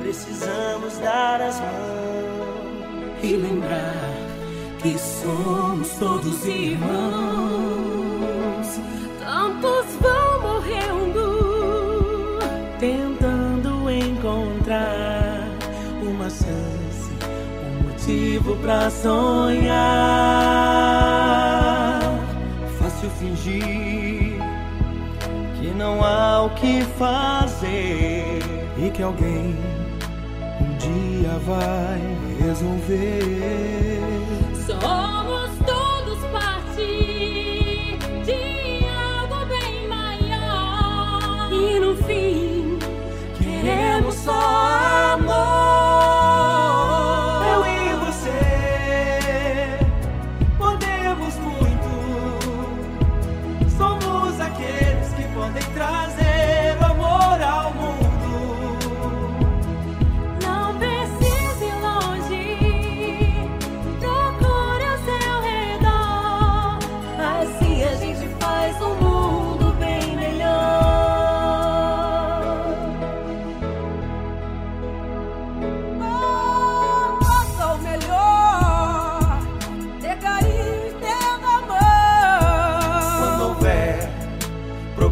Precisamos dar as mãos e lembrar que somos todos irmãos. Tantos vão morrendo, tentando encontrar uma chance, um motivo para sonhar. Fácil fingir que não há o que fazer e que alguém vai resolver. Somos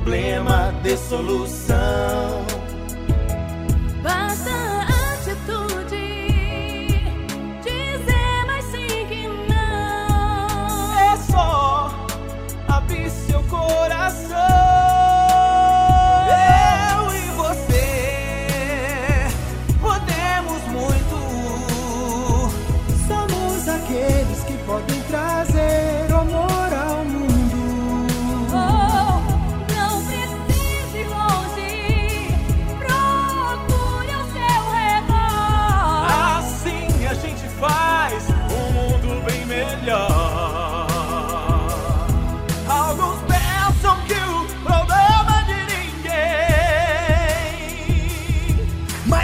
problema, dê solução.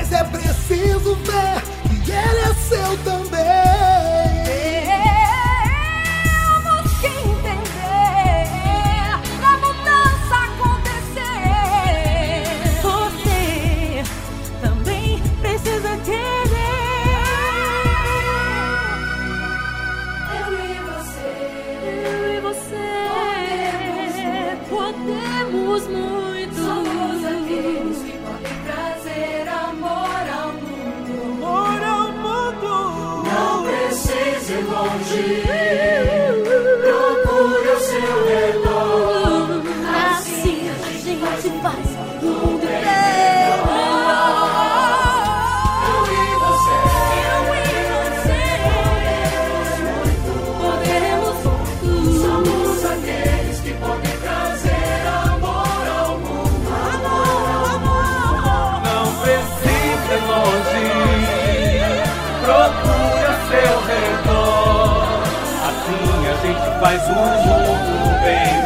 Mas é preciso ver que ele é seu também. A seu redor. Assim a gente faz um mundo bem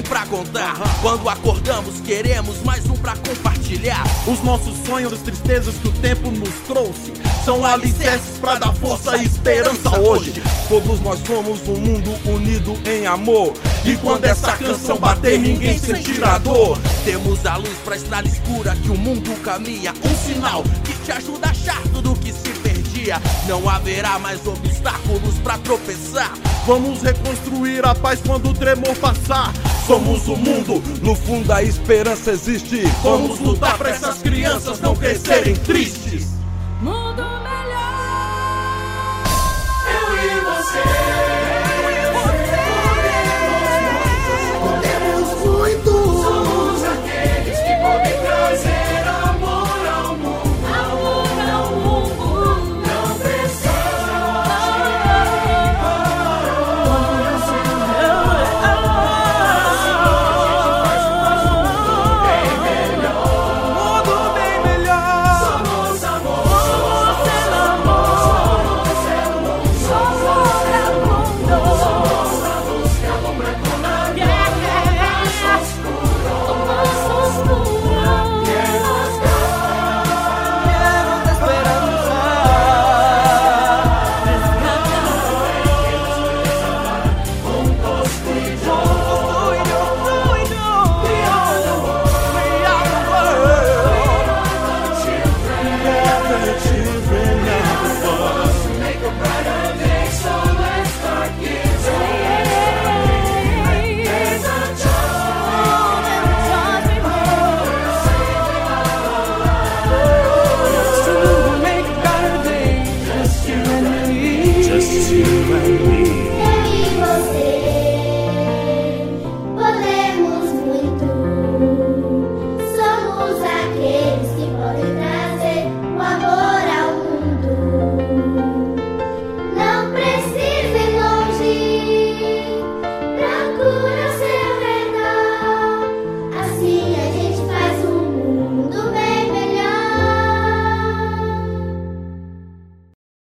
alguém pra contar. Quando acordamos, queremos mais um pra compartilhar. Os nossos sonhos, as tristezas que o tempo nos trouxe São alicerces pra dar força e esperança hoje Todos nós somos um mundo unido em amor. E quando essa canção bater, ninguém sentirá dor. Temos a luz pra estrada escura que o mundo caminha. Um sinal que te ajuda a achar tudo perdia. Não haverá mais obstáculos pra tropeçar. Vamos reconstruir a paz quando o tremor passar Somos o mundo, no fundo a esperança existe. Vamos lutar pra essas crianças não crescerem tristes.